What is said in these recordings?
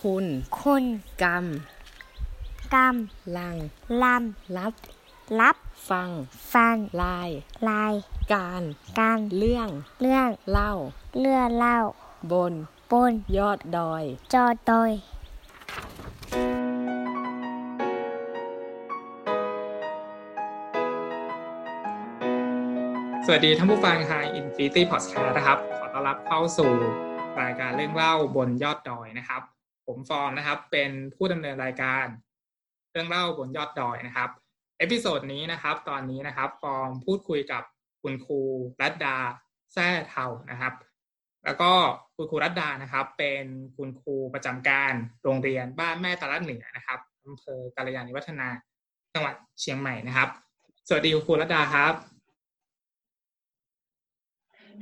คุณ คุณกรรมกรรมลังลรับำรับฟัง ฟังลาย ลาย การการเรื่อง เรื่องเล่าเลื่อเล่า บน บน ยอดดอย จอดอยสวัสดีท่านผู้ฟังทาง Infinity Podcast นะครับ ขอต้อนรับเข้าสู่รายการเรื่องเล่าบนยอดดอยนะครับ ผมฟอร์มนะครับ เป็นผู้ดำเนินรายการ เรื่องเล่าบนยอดดอยนะครับ episode นี้นะครับ ตอนนี้นะครับ ฟอร์มพูดคุยกับคุณครูลัดดาแซ่เทานะครับ แล้วก็คุณครูลัดดานะครับ เป็นคุณครูประจำการโรงเรียนบ้านแม่ตะละเหนือนะครับอำเภอกัลยาณิวัฒนาจังหวัดเชียงใหม่นะครับ สวัสดีคุณครูลัดดาครับ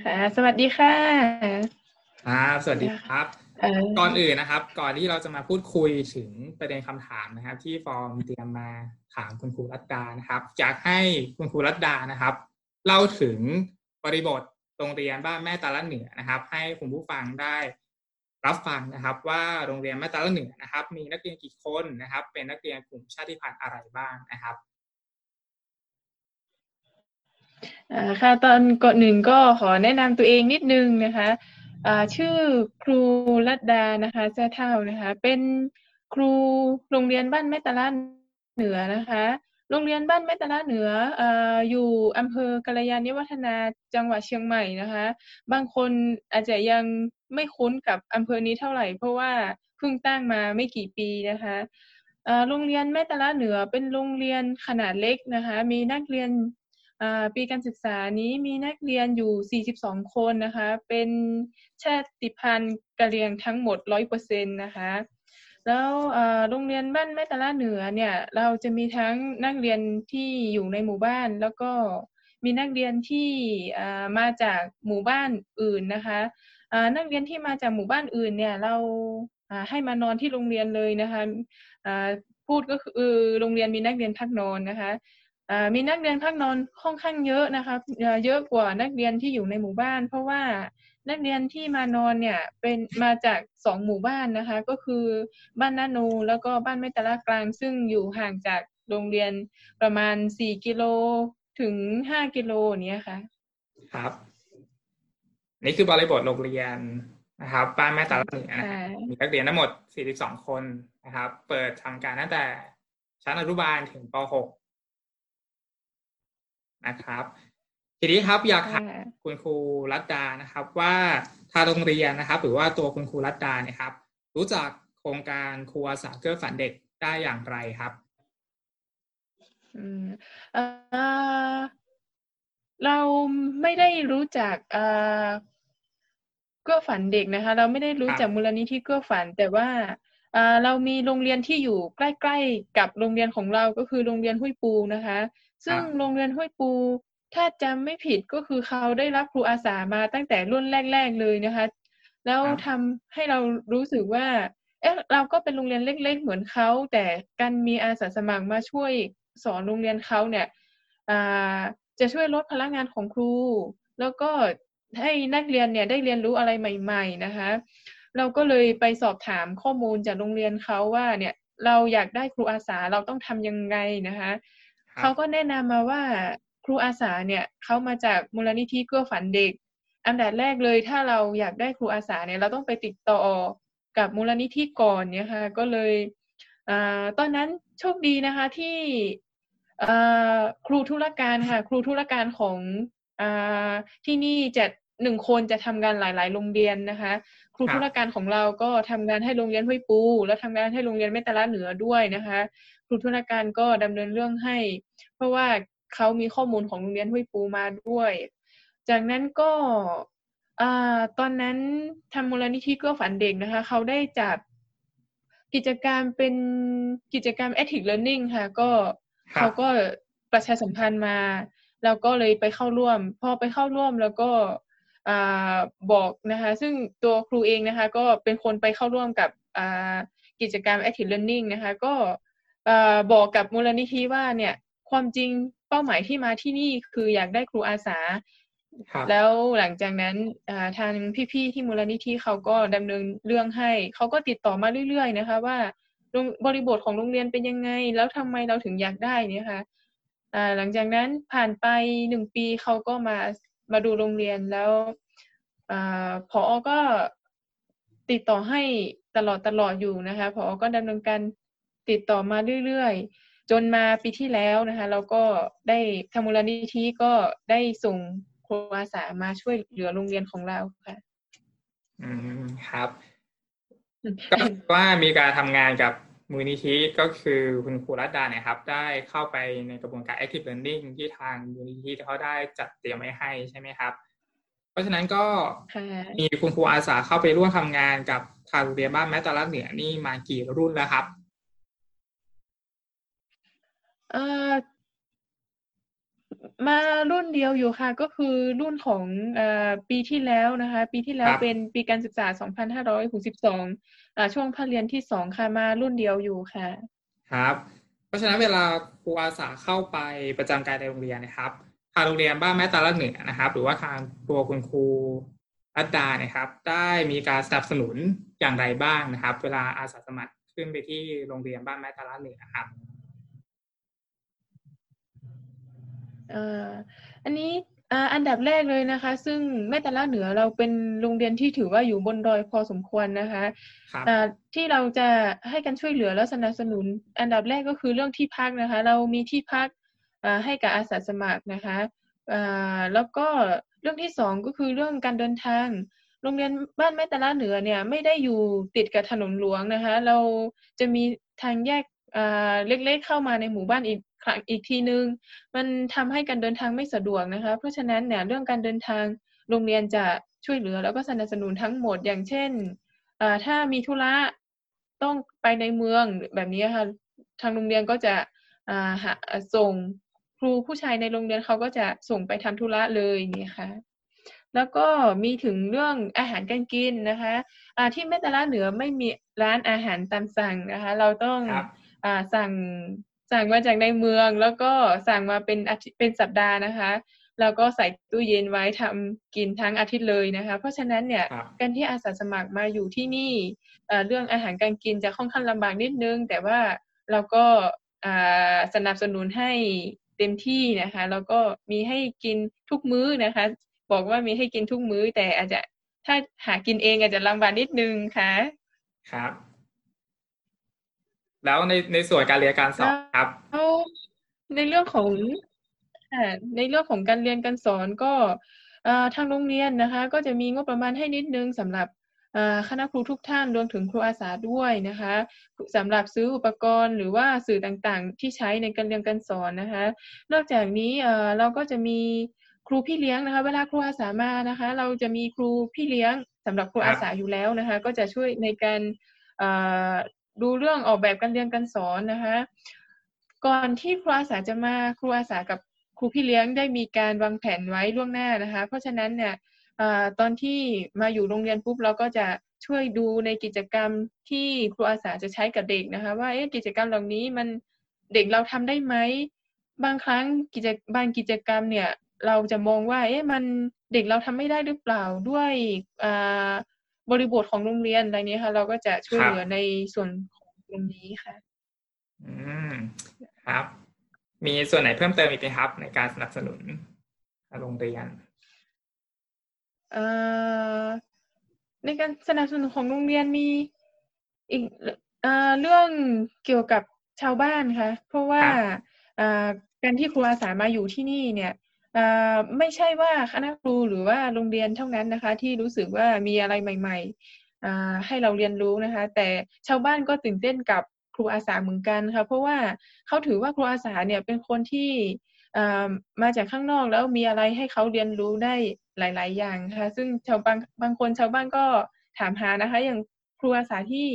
ค่ะ สวัสดีค่ะครับสวัสดีครับเอ่อ ก่อนอื่นนะครับ ก่อนที่เราจะมาพูดคุยถึงประเด็นคำถามนะครับ ที่ฟอร์มเตรียมมาถามคุณครูรัตดานะครับอยากให้คุณครูรัตดานะครับ เล่าถึงบริบทโรงเรียนบ้านแม่ตาละเหนือนะครับ ให้คุณผู้ฟังได้รับฟังนะครับ ว่าโรงเรียนแม่ตาละเหนือนะครับ มีนักเรียนกี่คนนะครับ เป็นนักเรียนกลุ่มชาติพันธุ์อะไรบ้างนะครับค่ะตอนก่อนหนึ่งก็ขอแนะนำตัวเองนิดนึงนะคะชื่อครู รัตดานะคะแจ้เท่านะคะ เป็นครูโรงเรียนบ้านแม่ตะละเหนือนะคะ โรงเรียนบ้านแม่ตะละเหนือออยู่อำเภอกาลยาณิวัฒนาจังหวัดเชียงใหม่นะคะ บางคนอาจจะยังไม่คุ้นกับอำเภอนี้เท่าไหร่ เพราะว่าเพิ่งตั้งมาไม่กี่ปีนะคะโรงเรียนแม่ตะละเหนือเป็นโรงเรียนขนาดเล็กนะคะ มีนักเรียน ปีการศึกษานี้มีนักเรียนอยู่ 42 คนนะคะ เป็นชาติพันธุ์กะเหรี่ยงทั้งหมด 100%นะคะ แล้วโรงเรียนบ้านแม่ตะละเหนือเนี่ยเราจะมีทั้งนักเรียนที่อยู่ในหมู่บ้าน แล้วก็มีนักเรียนที่มาจากหมู่บ้านอื่นนะคะนักเรียนที่มาจากหมู่บ้านอื่นเนี่ยเราให้มานอนที่โรงเรียนเลยนะคะพูดก็คือโรงเรียนมีนักเรียนพักนอนนะคะ มีนักเรียนพักนอนค่อนข้างเยอะนะคะเอ่อเยอะกว่านักเรียนที่อยู่ในหมู่บ้าน เพราะว่านักเรียนที่มานอนเนี่ยเป็นมาจากสองหมู่บ้านนะคะ ก็คือบ้านนาโนแล้วก็บ้านแม่ตะละกลางซึ่งอยู่ห่างจากโรงเรียนประมาณสี่กิโลถึงห้ากิโลเนี้ยค่ะ ครับ นี่คือบริบทโรงเรียนนะครับบ้านแม่ตาละเหนือนะครับค่ะมีนักเรียนทั้งหมด42คนนะครับ เปิดทำการตั้งแต่ชั้นอนุบาลถึงป .6 นะครับ ทีนี้ครับอยากถามค่ะคุณครูรัตดานะครับ ว่าทางโรงเรียนนะครับ หรือว่าตัวคุณครูรัตดาเนี่ยครับ รู้จักโครงการครูอาสาเกื้อฝันเด็กได้อย่างไรครับอืมเอ่อเราไม่ได้รู้จักเอ่อเกื้อฝันเด็กนะคะ เราไม่ได้รู้จักมูลนิธิเกื้อฝัน แต่ว่าเอ่อเรามีโรงเรียนที่อยู่ใกล้ ๆ กับโรงเรียนของเราก็คือโรงเรียนห้วยปูนะคะ ซึ่งครับโรงเรียนห้วยปู ถ้าจำไม่ผิดก็คือเขาได้รับครูอาสามาตั้งแต่รุ่นแรก ๆเลยนะคะ แล้วครับทำให้เรารู้สึกว่า เอ๊ะเราก็เป็นโรงเรียนเล็ก ๆ เหมือนเขา แต่การมีอาสาสมัครมาช่วยสอนโรงเรียนเขาเนี่ยอ่าจะช่วยลดพลังงานของครู แล้วก็ให้นักเรียนเนี่ยได้เรียนรู้อะไรใหม่ ๆ นะคะ เราก็เลยไปสอบถามข้อมูลจากโรงเรียนเขาว่าเนี่ยเราอยากได้ครูอาสาเราต้องทำยังไงนะคะครับ เขาก็แนะนำมาว่าครูอาสาเนี่ยเขามาจากมูลนิธิเกื้อฝันเด็ก อันดับแรกเลยถ้าเราอยากได้ครูอาสาเนี่ยเราต้องไปติดต่อกับมูลนิธิก่อนเนี่ยค่ะก็เลยอ่าตอนนั้นโชคดีนะคะที่อ่าครูธุรการค่ะครูธุรการของอ่าที่นี่จะหนึ่งคนจะทำงานหลาย ๆ โรงเรียนนะคะ ครูธุรการของเราก็ทำงานให้โรงเรียนห้วยปู แล้วทำงานให้โรงเรียนแม่ตะละเหนือด้วยนะคะ รูธุรการก็ดำเนินเรื่องให้ เพราะว่าเขามีข้อมูลของโรงเรียนห้วยปูมาด้วย จากนั้นก็อ่าตอนนั้นทางมูลนิธิเกื้อฝันเด็กนะคะ เขาได้จัดกิจกรรมเป็นกิจกรรม Ethic Learning ค่ะ ก็ครับเขาก็ประชาสัมพันธ์มา แล้วก็เลยไปเข้าร่วม พอไปเข้าร่วมแล้วก็อ่าบอกนะคะ ซึ่งตัวครูเองนะคะ ก็เป็นคนไปเข้าร่วมกับอ่ากิจกรรม Active Learning นะคะ ก็อ่า บอกกับมูลนิธิว่าเนี่ยความจริงเป้าหมายที่มาที่นี่คืออยากได้ครูอาสาครับแล้วหลังจากนั้นอ่าทางพี่ๆที่มูลนิธิเขาก็ดำเนินเรื่องให้ เขาก็ติดต่อมาเรื่อยๆ นะคะ ว่าโรงบริบทของโรงเรียนเป็นยังไง แล้วทำไมเราถึงอยากได้เนี่ยค่ะอ่าหลังจากนั้นผ่านไปหนึ่งปีเขาก็มามาดูโรงเรียนแล้วอ่าพอก็ติดต่อให้ตลอดตลอดอยู่นะคะพอก็ดำเนินการ ติดต่อมาเรื่อยๆ จนมาปีที่แล้วนะคะเราก็ได้ทางมูลนิธิก็ได้ส่งครูอาสามาช่วยเหลือโรงเรียนของเราค่ะ อืมครับ ก็คือว่ามีการทำงานกับมูลนิธิก็คือคุณครูรัตดาเนี่ยครับ ได้เข้าไปในกระบวนการ active learning ที่ทางมูลนิธิเขาได้จัดเตรียมไว้ให้ใช่ไหมครับ เพราะฉะนั้นก็ค่ะมีคุณครูอาสาเข้าไปร่วมทำงานกับทางโรงเรียนบ้านแม้ตาลักเหนือนี่มากี่รุ่นแล้วครับ เอ่อมารุ่นเดียวอยู่ค่ะ ก็คือรุ่นของเอ่อปีที่แล้วนะคะ ปีที่แล้วครับเป็นปีการศึกษา 2562อ่าช่วงภาคเรียนที่สองค่ะมารุ่นเดียวอยู่ค่ะ ครับ เพราะฉะนั้นเวลาครูอาสาเข้าไปประจำการในโรงเรียนนะครับทางโรงเรียนบ้านแม่ตาลักเหนือนะครับ หรือว่าทางตัวคุณครูรัตดาเนี่ยครับ ได้มีการสนับสนุนอย่างไรบ้างนะครับ เวลาอาสาสมัครขึ้นไปที่โรงเรียนบ้านแม่ตาลักเหนือนะครับ เอ่ออันนี้อ่าอันดับแรกเลยนะคะ ซึ่งแม่ตะละเหนือเราเป็นโรงเรียนที่ถือว่าอยู่บนดอยพอสมควรนะคะครับอ่าที่เราจะให้กันช่วยเหลือและสนับสนุน อันดับแรกก็คือเรื่องที่พักนะคะ เรามีที่พักอ่าให้กับอาสาสมัครนะคะอ่าแล้วก็เรื่องที่สองก็คือเรื่องการเดินทาง โรงเรียนบ้านแม่ตะละเหนือเนี่ยไม่ได้อยู่ติดกับถนนหลวงนะคะ เราจะมีทางแยกอ่าเล็กๆเข้ามาในหมู่บ้านอีก ครั้งอีกทีนึง มันทำให้การเดินทางไม่สะดวกนะคะ เพราะฉะนั้นเนี่ยเรื่องการเดินทางโรงเรียนจะช่วยเหลือแล้วก็สนับสนุนทั้งหมดอย่างเช่นอ่าถ้ามีธุระต้องไปในเมืองแบบนี้ค่ะทางโรงเรียนก็จะอ่าหาส่งครูผู้ชายในโรงเรียนเขาก็จะส่งไปทำธุระเลยนี่ค่ะแล้วก็มีถึงเรื่องอาหารการกินนะคะอ่าที่แม่ตะละเหนือไม่มีร้านอาหารตามสั่งนะคะ เราต้องครับอ่าสั่ง สั่งมาจากในเมืองแล้วก็สั่งมาเป็นอาทิตย์เป็นสัปดาห์นะคะแล้วก็ใส่ตู้เย็นไว้ทำกินทั้งอาทิตย์เลยนะคะ เพราะฉะนั้นเนี่ยครับการที่อาสาสมัครมาอยู่ที่นี่เอ่อเรื่องอาหารการกินจะค่อนข้างลำบากนิดนึง แต่ว่าเราก็อ่าสนับสนุนให้เต็มที่นะคะ แล้วก็มีให้กินทุกมื้อนะคะ บอกว่ามีให้กินทุกมื้อแต่อาจจะถ้าหากินเองอาจจะลำบากนิดนึงค่ะ ครับ แล้วในในส่วนการเรียนการสอนครับแล้วในเรื่องของในเรื่องของการเรียนการสอนก็ทางโรงเรียนนะคะ ก็จะมีงบประมาณให้นิดนึงสำหรับคณะครูทุกท่านรวมถึงครูอาสาด้วยนะคะสำหรับซื้ออุปกรณ์หรือว่าสื่อต่างๆ ที่ใช้ในการเรียนการสอนนะคะ นอกจากนี้เราก็จะมีครูพี่เลี้ยงนะคะ เวลาครูอาสามานะคะ เราจะมีครูพี่เลี้ยงสำหรับครูอาสาอยู่แล้วนะคะ ก็จะช่วยในการ ดูเรื่องออกแบบการเรียนการสอนนะคะ ก่อนที่ครูอาสาจะมาครูอาสากับครูพี่เลี้ยงได้มีการวางแผนไว้ล่วงหน้านะคะ เพราะฉะนั้นเนี่ยอตอนที่มาอยู่โรงเรียนปุ๊บเราก็จะช่วยดูในกิจกรรมที่ครูอาสาจะใช้กับเด็กนะคะ ว่ากิจกรรมเหล่านี้มันเด็กเราทำได้ไหมบางครั้งกิจบางกิจกรรมเนี่ย เราจะมองว่า เอ๊ะมันเด็กเราทำไม่ได้หรือเปล่าด้วยอ บริบทของโรงเรียนอะไรเนี้ยค่ะ เราก็จะช่วยครับเหลือในส่วนของตรงนี้ค่ะ อืมครับ มีส่วนไหนเพิ่มเติมอีกไหมครับ ในการสนับสนุนโรงเรียนเอ่อในการสนับสนุนของโรงเรียนมีอีกเอ่อเรื่องเกี่ยวกับชาวบ้านค่ะ เพราะว่าครับเอ่อการที่ครูอาสามาอยู่ที่นี่เนี่ยเอ่อ ไม่ใช่ว่าคณะครูหรือว่าโรงเรียนเท่านั้นนะคะ ที่รู้สึกว่ามีอะไรใหม่ ๆ ให้เราเรียนรู้นะคะ แต่ชาวบ้านก็ตื่นเต้นกับครูอาสาเหมือนกันค่ะเพราะว่าเขาถือว่าครูอาสาเนี่ยเป็นคนที่มาจากข้างนอกแล้วมีอะไรให้เขาเรียนรู้ได้หลาย ๆ อย่างค่ะซึ่งชาวบางบางคนชาวบ้านก็ถามหานะคะ อย่างครูอาสาที่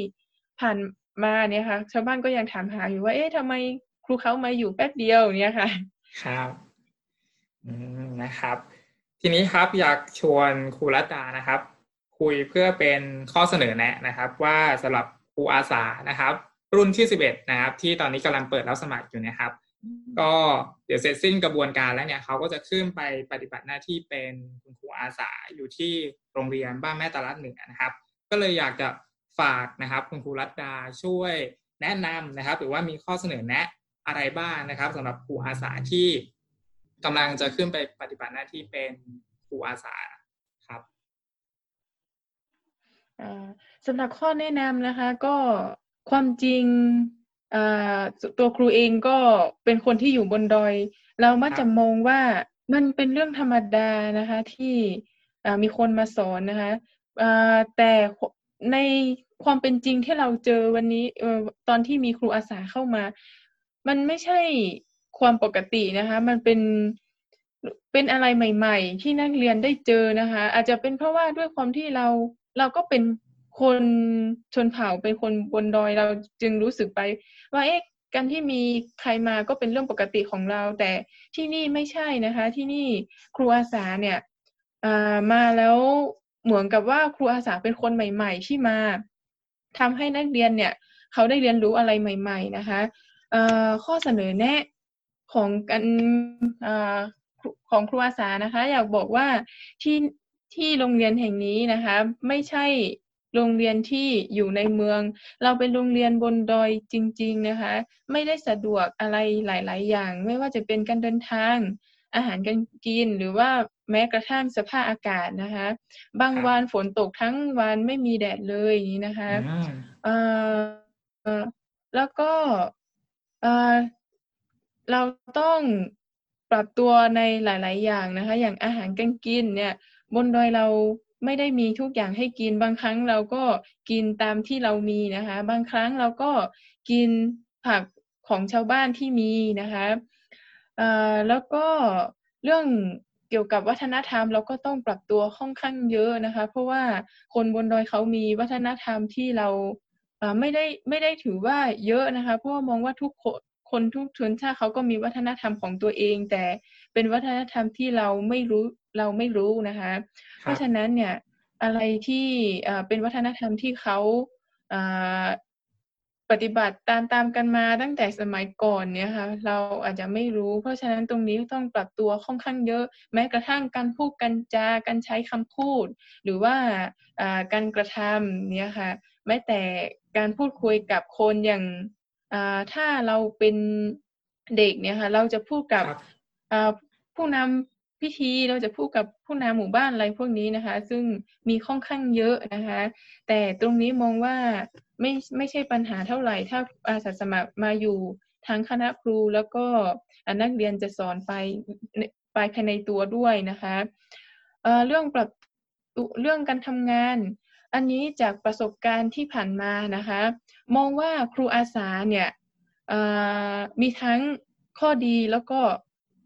ผ่านมาเนี่ยค่ะ ชาวบ้านก็ยังถามหาอยู่ว่าเอ๊ะทำไมครูเขามาอยู่แป๊บเดียวเนี่ยค่ะ ครับ นะครับ ทีนี้ครับอยากชวนครูรัตานะครับ คุยเพื่อเป็นข้อเสนอแนะนะครับ ว่าสำหรับครูอาสานะครับ รุ่นที่สิบเอ็ดนะครับ ที่ตอนนี้กำลังเปิดรับสมัครอยู่นะครับ ก็เดี๋ยวเสร็จสิ้นกระบวนการแล้วเนี่ยเขาก็จะขึ้นไปปฏิบัติหน้าที่เป็นคุณครูอาสาอยู่ที่โรงเรียนบ้านแม่ตาลัดเหนือนะครับ ก็เลยอยากจะฝากนะครับ คุณครูรัตดาช่วยแนะนำนะครับ หรือว่ามีข้อเสนอแนะอะไรบ้างนะครับสำหรับครูอาสาที่ กำลังจะขึ้นไปปฏิบัติหน้าที่เป็นครูอาสาครับสำหรับข้อแนะนำนะคะ ก็ความจริงตัวครูเองก็เป็นคนที่อยู่บนดอย เรามักจะมองว่ามันเป็นเรื่องธรรมดานะคะ ที่มีคนมาสอนนะคะแต่ในความเป็นจริงที่เราเจอวันนี้ตอนที่มีครูอาสาเข้ามา มันไม่ใช่ ความปกตินะคะ มันเป็นเป็นอะไรใหม่ ๆ ที่นักเรียนได้เจอนะคะ อาจจะเป็นเพราะว่าด้วยความที่เราเราก็เป็นคนชนเผ่าเป็นคนบนดอยเราจึงรู้สึกไป ว่าเอ๊ะการที่มีใครมาก็เป็นเรื่องปกติของเรา แต่ที่นี่ไม่ใช่นะคะ ที่นี่ครูอาสาเนี่ยมาแล้วเหมือนกับว่าครูอาสาเป็นคนใหม่ ๆ ที่มาทำให้นักเรียนเนี่ย เขาได้เรียนรู้อะไรใหม่ ๆ นะคะข้อเสนอแนะ ของกันอ่าของครูอาสานะคะ อยากบอกว่าที่ที่โรงเรียนแห่งนี้นะคะ ไม่ใช่โรงเรียนที่อยู่ในเมือง เราเป็นโรงเรียนบนดอยจริง ๆนะคะ ไม่ได้สะดวกอะไรหลาย ๆ อย่าง ไม่ว่าจะเป็นการเดินทาง อาหารการกินหรือว่าแม้กระทั่งสภาพอากาศนะคะ บางวันฝนตกทั้งวันไม่มีแดดเลยอย่างนี้นะคะเอ่อแล้วก็ เราต้องปรับตัวในหลาย ๆ อย่างนะคะ อย่างอาหารการกินเนี่ย บนดอยเราไม่ได้มีทุกอย่างให้กินบางครั้งเราก็กินตามที่เรามีนะคะ บางครั้งเราก็กินผักของชาวบ้านที่มีนะคะแล้วก็เรื่องเกี่ยวกับวัฒนธรรม เราก็ต้องปรับตัวค่อนข้างเยอะนะคะ เพราะว่าคนบนดอยเขามีวัฒนธรรมที่เราไม่ได้ไม่ได้ถือว่าเยอะนะคะ เพราะว่ามองว่าทุกคน คนทุกชนชาติเขาก็มีวัฒนธรรมของตัวเอง แต่เป็นวัฒนธรรมที่เราไม่รู้เราไม่รู้นะคะ เพราะฉะนั้นเนี่ยอะไรที่เอ่อเป็นวัฒนธรรมที่เขาเอ่อปฏิบัติตามตามกันมาตั้งแต่สมัยก่อนเนี่ยค่ะเราอาจจะไม่รู้ เพราะฉะนั้นตรงนี้ต้องปรับตัวค่อนข้างเยอะ แม้กระทั่งการพูดกันจาการใช้คำพูด หรือว่าอ่าการกระทำเนี่ยค่ะแม้แต่การพูดคุยกับคนอย่าง อ่าถ้าเราเป็นเด็กเนี่ยค่ะเราจะพูดกับครับอ่าผู้นำพิธีเราจะพูดกับผู้นำหมู่บ้านอะไรพวกนี้นะคะ ซึ่งมีค่อนข้างเยอะนะคะ แต่ตรงนี้มองว่าไม่ไม่ใช่ปัญหาเท่าไหร่ ถ้าอาสาสมัครมาอยู่ทั้งคณะครูแล้วก็อ่านักเรียนจะสอนไปไปภายในตัวด้วยนะคะเอ่อเรื่องปรับเรื่องการทำงาน อันนี้จากประสบการณ์ที่ผ่านมานะคะ มองว่าครูอาสาเนี่ยมีทั้งข้อดีแล้วก็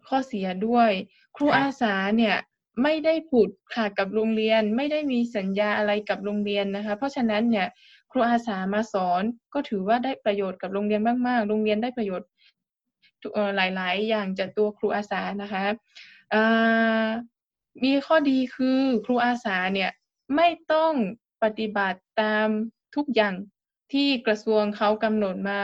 ข้อเสียด้วย ครูอาสาเนี่ยไม่ได้ผูกขาดกับโรงเรียน ไม่ได้มีสัญญาอะไรกับโรงเรียนนะคะ เพราะฉะนั้นเนี่ยครูอาสามาสอนก็ถือว่าได้ประโยชน์กับโรงเรียนมาก ๆ โรงเรียนได้ประโยชน์หลาย ๆ อย่างจากตัวครูอาสานะคะมีข้อดีคือครูอาสาเนี่ยไม่ต้อง ปฏิบัติตามทุกอย่างที่กระทรวงเขากำหนดมา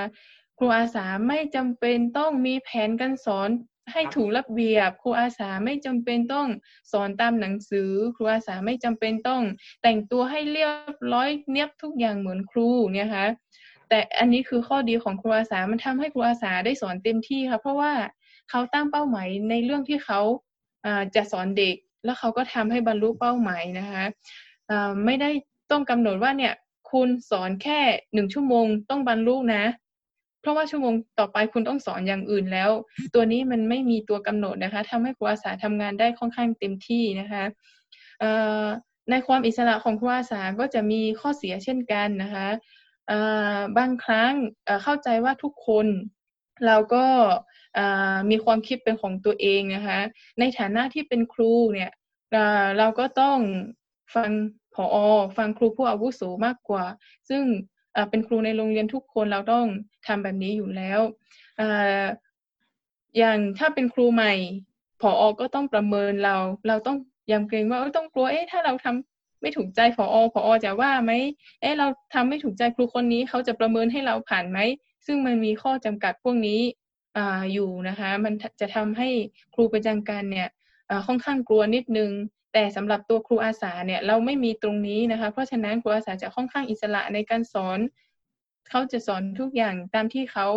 ครูอาสาไม่จำเป็นต้องมีแผนการสอนให้ถูกระเบียบ ครูอาสาไม่จำเป็นต้องสอนตามหนังสือ ครูอาสาไม่จำเป็นต้องแต่งตัวให้เรียบร้อยเนียบทุกอย่างเหมือนครูเนี่ยค่ะแต่อันนี้คือข้อดีของครูอาสา มันทำให้ครูอาสาได้สอนเต็มที่ค่ะเพราะว่าเขาตั้งเป้าหมายในเรื่องที่เขาอ่าจะสอนเด็ก แล้วเขาก็ทำให้บรรลุเป้าหมายนะคะอ่าไม่ได้ ต้องกำหนดว่าเนี่ย คุณสอนแค่หนึ่งชั่วโมง ต้องบรรลุนะ เพราะว่าชั่วโมงต่อไปคุณต้องสอนอย่างอื่นแล้ว ตัวนี้มันไม่มีตัวกำหนดนะคะทำให้ครูอาสาทำงานได้ค่อนข้างเต็มที่นะคะในความอิสระของครูอาสาก็จะมีข้อเสียเช่นกันนะคะบางครั้งเข้าใจว่าทุกคนเราก็มีความคิดเป็นของตัวเองนะคะ ในฐานะที่เป็นครูเนี่ยเราก็ต้องฟัง ผอฟังครูผู้อาวุโสมากกว่า ซึ่งเป็นครูในโรงเรียนทุกคนเราต้องทำแบบนี้อยู่แล้วออย่างถ้าเป็นครูใหม่ผออก็ต้องประเมินเรา เราต้องยำเกรงว่าต้องกลัวเอ๊ะถ้าเราทำไม่ถูกใจผอผออจะว่าไหมเอ๊ะเราทำไม่ถูกใจครูคนนี้เขาจะประเมินให้เราผ่านไหมซึ่งมันมีข้อจำกัดพวกนี้อ่าอยู่นะคะ มันจะทำให้ครูประจำการเนี่ยค่อนข้างกลัวนิดนึง แต่สำหรับตัวครูอาสาเนี่ยเราไม่มีตรงนี้นะคะ เพราะฉะนั้นครูอาสาจะค่อนข้างอิสระในการสอน เขาจะสอนทุกอย่างตามที่เขา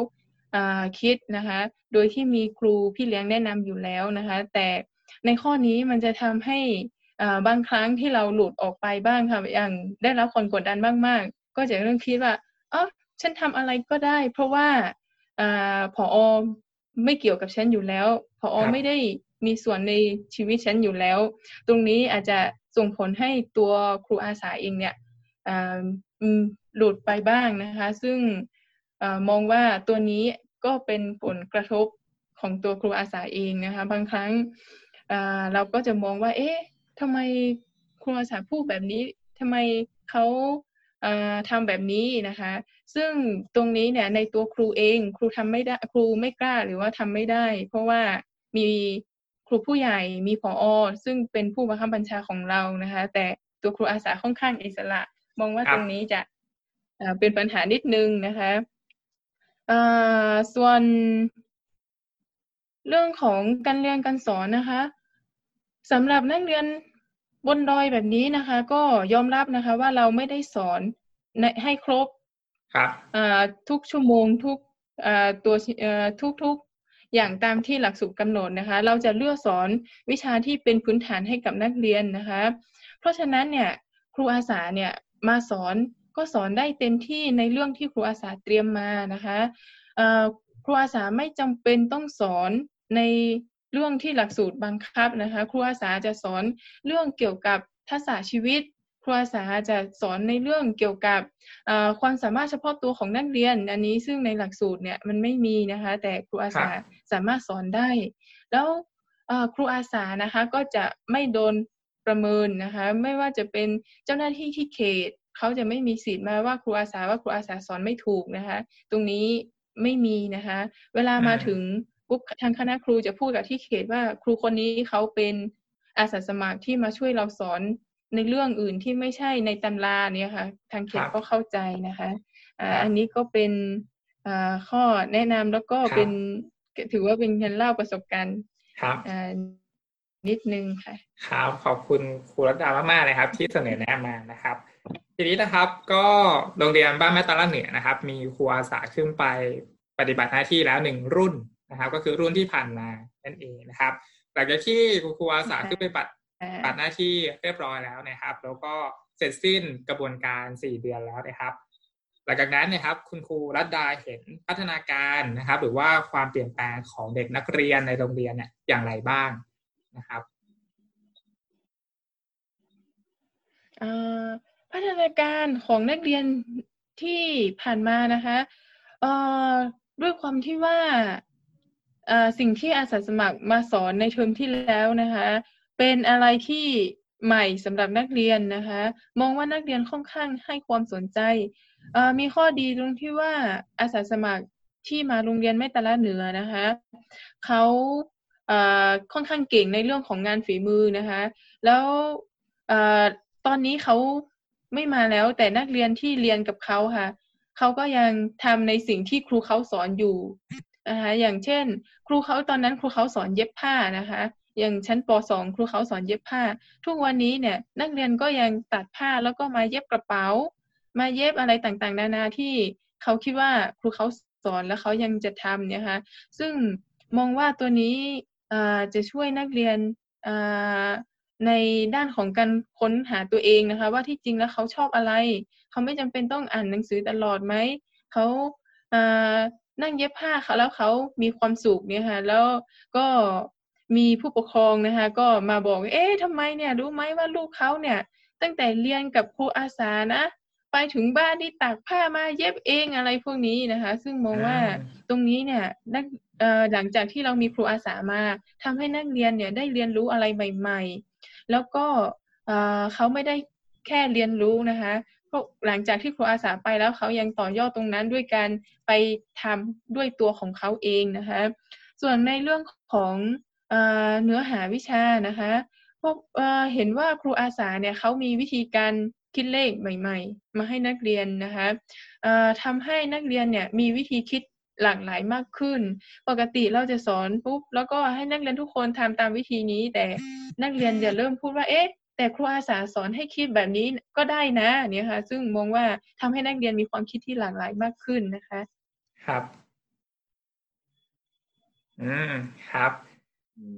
คิดนะคะ โดยที่มีครูพี่เลี้ยงแนะนำอยู่แล้วนะคะ แต่ในข้อนี้มันจะทำให้บางครั้งที่เราหลุดออกไปบ้างค่ะอย่างได้รับคนกดดันมากๆ ก็จะเริ่มคิดว่าอ๋อฉันทำอะไรก็ได้ เพราะว่าอผอไม่เกี่ยวกับฉันอยู่แล้ว ผอไม่ได้ มีส่วนในชีวิตฉันอยู่แล้ว ตรงนี้อาจจะส่งผลให้ตัวครูอาสาเองเนี่ยหลุดไปบ้างนะคะ ซึ่งอมองว่าตัวนี้ก็เป็นผลกระทบของตัวครูอาสาเองนะคะ บางครั้งเราก็จะมองว่า เอ๊ะทำไมครูอาสาพูดแบบนี้ทำไมเขาทำแบบนี้นะคะ ซึ่งตรงนี้เนี่ยในตัวครูเอง ครูทำไม่ได้ครูไม่กล้าหรือว่าทำไม่ได้ เพราะว่ามี รูผู้ใหญ่มีผออซึ่งเป็นผู้บังคับบัญชาของเรานะคะ แต่ตัวครูอาสาค่อนข้างอิสระ มองว่าตรงนี้จะเป็นปัญหานิดนึงนะคะส่วนเรื่องของการเรียนการสอนนะคะสำหรับนักเรียนบนดอยแบบนี้นะคะ ก็ยอมรับนะคะว่าเราไม่ได้สอนให้ครบครับทุกชั่วโมงทุกตัวทุกทุก อย่างตามที่หลักสูตรกำหนดนะคะ เราจะเลือกสอนวิชาที่เป็นพื้นฐานให้กับนักเรียนนะคะ เพราะฉะนั้นเนี่ยครูอาสาเนี่ยมาสอนก็สอนได้เต็มที่ในเรื่องที่ครูอาสาเตรียมมานะคะครูอาสาไม่จำเป็นต้องสอนในเรื่องที่หลักสูตรบังคับนะคะ ครูอาสาจะสอนเรื่องเกี่ยวกับทักษะชีวิต ครูอาสาจะสอนในเรื่องเกี่ยวกับความสามารถเฉพาะตัวของนักเรียน อันนี้ซึ่งในหลักสูตรเนี่ยมันไม่มีนะคะ แต่ครูอาสา สามารถสอนได้ แล้วครูอาสานะคะก็จะไม่โดนประเมินนะคะไม่ว่าจะเป็นเจ้าหน้าที่ที่เขตเขาจะไม่มีสิทธิ์มาว่าครูอาสาว่าครูอาสาสอนไม่ถูกนะคะ ตรงนี้ไม่มีนะคะ เวลามาถึงปุ๊บทางคณะครูจะพูดกับที่เขตว่าครูคนนี้เขาเป็นอาสาสมัครที่มาช่วยเราสอนในเรื่องอื่นที่ไม่ใช่ในตำราเนี่ยค่ะ ทางเขตก็เข้าใจนะคะอ่าอันนี้ก็เป็นอ่าข้อแนะนำแล้วก็เป็น ถือว่าเป็นการเล่าประสบการณ์ครับอ่านิดนึงค่ะครับขอบคุณครูรัตดามากๆเลยครับ ที่เสนอแนะมานะครับ ทีนี้นะครับก็โรงเรียนบ้านแม่ตาละเหนือนะครับ มีครูอาสาขึ้นไปปฏิบัติหน้าที่แล้วหนึ่งรุ่นนะครับ ก็คือรุ่นที่ผ่านมานั่นเองนะครับหลังจากที่ครูอาสาขึ้นไปปฏิบัติหน้าที่เรียบร้อยแล้วนะครับ แล้วก็เสร็จสิ้นกระบวนการสี่เดือนแล้วนะครับ หลังจากนั้นนะครับคุณครูรัตดาเห็นพัฒนาการนะครับ หรือว่าความเปลี่ยนแปลงของเด็กนักเรียนในโรงเรียนเนี่ยอย่างไรบ้างนะครับพัฒนาการของนักเรียนที่ผ่านมานะคะด้วยความที่ว่าสิ่งที่อาสาสมัครมาสอนในเทอมที่แล้วนะคะ เป็นอะไรที่ใหม่สำหรับนักเรียนนะคะ มองว่านักเรียนค่อนข้างให้ความสนใจ มีข้อดีตรงที่ว่าอาสาสมัครที่มาโรงเรียนไม่ตะละเหนือนะคะเขาค่อนข้างเก่งในเรื่องของงานฝีมือนะคะ แล้วตอนนี้เขาไม่มาแล้วแต่นักเรียนที่เรียนกับเขาค่ะเขาก็ยังทำในสิ่งที่ครูเขาสอนอยู่นะคะอย่างเช่น ครูเขาตอนนั้นครูเขาสอนเย็บผ้านะคะ อย่างชั้นป .2 ครูเขาสอนเย็บผ้า ทุกวันนี้เนี่ยนักเรียนก็ยังตัดผ้าแล้วก็มาเย็บกระเป๋า มาเย็บอะไรต่างๆ นานาที่เขาคิดว่าครูเขาสอนแล้วเขายังจะทำเนี่ยค่ะซึ่งมองว่าตัวนี้จะช่วยนักเรียนในด้านของการค้นหาตัวเองนะคะ ว่าที่จริงแล้วเขาชอบอะไร เขาไม่จำเป็นต้องอ่านหนังสือตลอดไหมเขานั่งเย็บผ้าเขาแล้วเขามีความสุขเนี่ยค่ะแล้วก็มีผู้ปกครองนะคะ ก็มาบอก เอ๊ะทำไมเนี่ย รู้ไหมว่าลูกเขาเนี่ย ตั้งแต่เรียนกับครูอาสานะ ไปถึงบ้านที่ตากผ้ามาเย็บเองอะไรพวกนี้นะคะ ซึ่งมองว่าตรงนี้เนี่ยนักหลังจากที่เรามีครูอาสามาทำให้นักเรียนเนี่ยได้เรียนรู้อะไรใหม่ ๆ แล้วก็เขาไม่ได้แค่เรียนรู้นะคะหลังจากที่ครูอาสาไปแล้วเขายังต่อยอดตรงนั้นด้วยการไปทำด้วยตัวของเขาเองนะคะ ส่วนในเรื่องของเนื้อหาวิชานะคะพวกเห็นว่าครูอาสาเนี่ยเขามีวิธีการ คิดเลขใหม่ ๆ มาให้นักเรียนนะคะทำให้นักเรียนเนี่ยมีวิธีคิดหลากหลายมากขึ้น ปกติเราจะสอนปุ๊บแล้วก็ให้นักเรียนทุกคนทำตามวิธีนี้ แต่นักเรียนจะเริ่มพูดว่าเอ๊ะ แต่ครูอาสาสอนให้คิดแบบนี้ก็ได้นะเนี่ยค่ะ ซึ่งมองว่าทำให้นักเรียนมีความคิดที่หลากหลายมากขึ้นนะคะ ครับ อืมครับ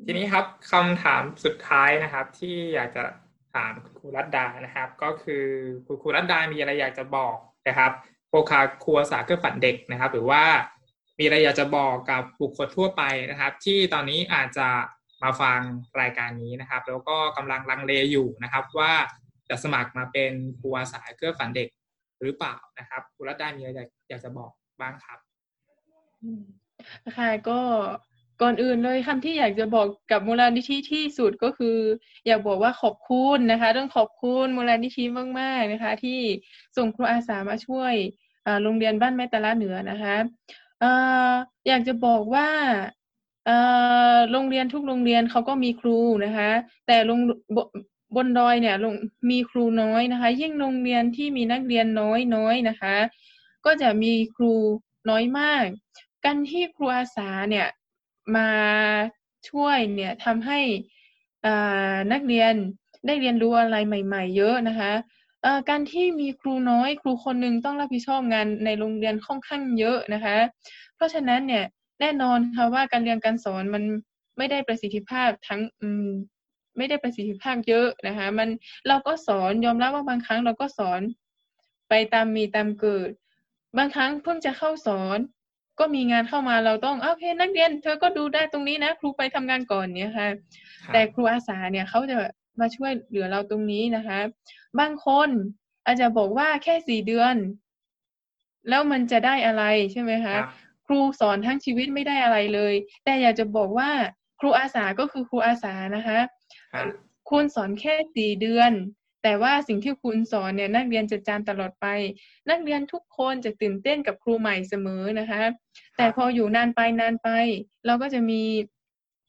ทีนี้ครับคำถามสุดท้ายนะครับ ที่อยากจะ ถามคุณครูรัตดานะครับ ก็คือคุณครูรัตดามีอะไรอยากจะบอกนะครับโคคาครัวสาเพื่อฝันเด็กนะครับ หรือว่ามีอะไรอยากจะบอกกับบุคคลทั่วไปนะครับ ที่ตอนนี้อาจจะมาฟังรายการนี้นะครับ แล้วก็กำลังลังเลอยู่นะครับ ว่าจะสมัครมาเป็นครูอาสาเพื่อฝันเด็กหรือเปล่านะครับครูรัตดามีอะไรอยากจะบอกบ้างครับค่ะก็ ก่อนอื่นเลยคำที่อยากจะบอกกับมูลนิธิที่สุดก็คือ อยากบอกว่าขอบคุณนะคะต้องขอบคุณมูลนิธิมากๆนะคะ ที่ส่งครูอาสามาช่วยโรงเรียนบ้านแม่ตะละเหนือนะคะอยากจะบอกว่าโรงเรียนทุกโรงเรียนเขาก็มีครูนะคะ แต่โรงบนดอยเนี่ยมีครูน้อยนะคะ ยิ่งโรงเรียนที่มีนักเรียนน้อยน้อยนะคะ ก็จะมีครูน้อยมาก การที่ครูอาสาเนี่ย มาช่วยเนี่ยทำให้นักเรียนได้เรียนรู้อะไรใหม่ ๆ เยอะนะคะการที่มีครูน้อยครูคนหนึ่งต้องรับผิดชอบงานในโรงเรียนค่อนข้างเยอะนะคะ เพราะฉะนั้นเนี่ยแน่นอนค่ะว่าการเรียนการสอนมันไม่ได้ประสิทธิภาพทั้งอืมไม่ได้ประสิทธิภาพเยอะนะคะ มันเราก็สอนยอมรับว่าบางครั้งเราก็สอนไปตามมีตามเกิด บางครั้งเพิ่งจะเข้าสอน ก็มีงานเข้ามาเราต้องโอเคนักเรียน เธอก็ดูได้ตรงนี้นะ ครูไปทำงานก่อนเนี่ยค่ะ แต่ครูอาสาเนี่ยเขาจะมาช่วยเหลือเราตรงนี้นะคะ บางคนอาจจะบอกว่าแค่สี่เดือน แล้วมันจะได้อะไรใช่ไหมคะครูสอนทั้งชีวิตไม่ได้อะไรเลย แต่อยากจะบอกว่าครูอาสาก็คือครูอาสานะคะ คุณสอนแค่สี่เดือน แต่ว่าสิ่งที่คุณสอนเนี่ยนักเรียนจะจำตลอดไป นักเรียนทุกคนจะตื่นเต้นกับครูใหม่เสมอนะคะ แต่พออยู่นานไปนานไป เราก็จะมี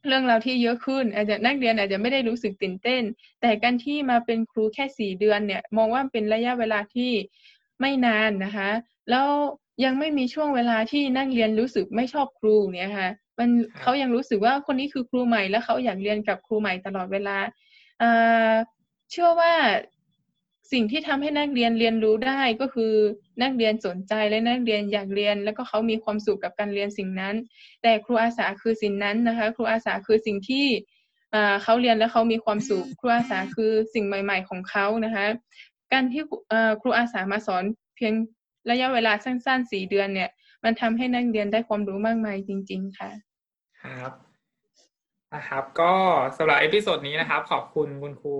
เรื่องราวที่เยอะขึ้น อาจจะนักเรียนอาจจะไม่ได้รู้สึกตื่นเต้น แต่การที่มาเป็นครูแค่สี่เดือนเนี่ย มองว่าเป็นระยะเวลาที่ไม่นานนะคะ แล้วยังไม่มีช่วงเวลาที่นักเรียนรู้สึกไม่ชอบครูเนี่ยค่ะมันเขายังรู้สึกว่าคนนี้คือครูใหม่แล้วเขาอยากเรียนกับครูใหม่ตลอดเวลา เชื่อว่าสิ่งที่ทำให้นักเรียนเรียนรู้ได้ก็คือนักเรียนสนใจและนักเรียนอยากเรียน แล้วก็เขามีความสุขกับการเรียนสิ่งนั้น แต่ครูอาสาคือสิ่งนั้นนะคะ ครูอาสาคือสิ่งที่เขาเรียนแล้วเขามีความสุข ครูอาสาคือสิ่งใหม่ ๆ ของเขานะคะ การที่ครูอาสามาสอนเพียงระยะเวลาสั้นๆสี่เดือนเนี่ย มันทำให้นักเรียนได้ความรู้มากมายจริง ๆ ค่ะ ครับ นะครับ ก็สำหรับ episode นี้นะครับ ขอบคุณคุณครู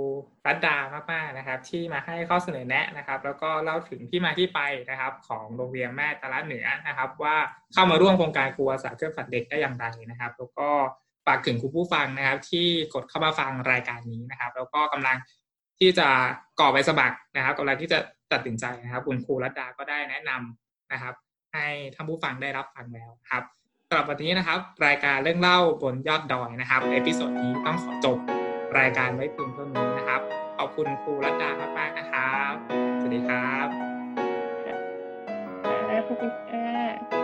ลัดดามากๆนะครับ ที่มาให้ข้อเสนอแนะนะครับ แล้วก็เล่าถึงที่มาที่ไปนะครับ ของโรงเรียนแม่ตะละเหนือนะครับ ว่าเข้ามาร่วมโครงการครูอาสาเครื่องฝันเด็กได้อย่างไรนะครับ แล้วก็ฝากถึงคุณผู้ฟังนะครับ ที่กดเข้ามาฟังรายการนี้นะครับ แล้วก็กำลังที่จะกรอกใบสมัครนะครับกำลังที่จะตัดสินใจนะครับ คุณครูลัดดาก็ได้แนะนำนะครับ ให้ท่านผู้ฟังได้รับฟังแล้วครับ สำหรับวันนี้นะครับ รายการเรื่องเล่าบนยอดดอยนะครับ episode นี้ต้องขอจบรายการไว้เพียงเท่านี้นะครับ ขอบคุณครูรัตดามากๆนะครับ สวัสดีครับขอบคุณค่ะ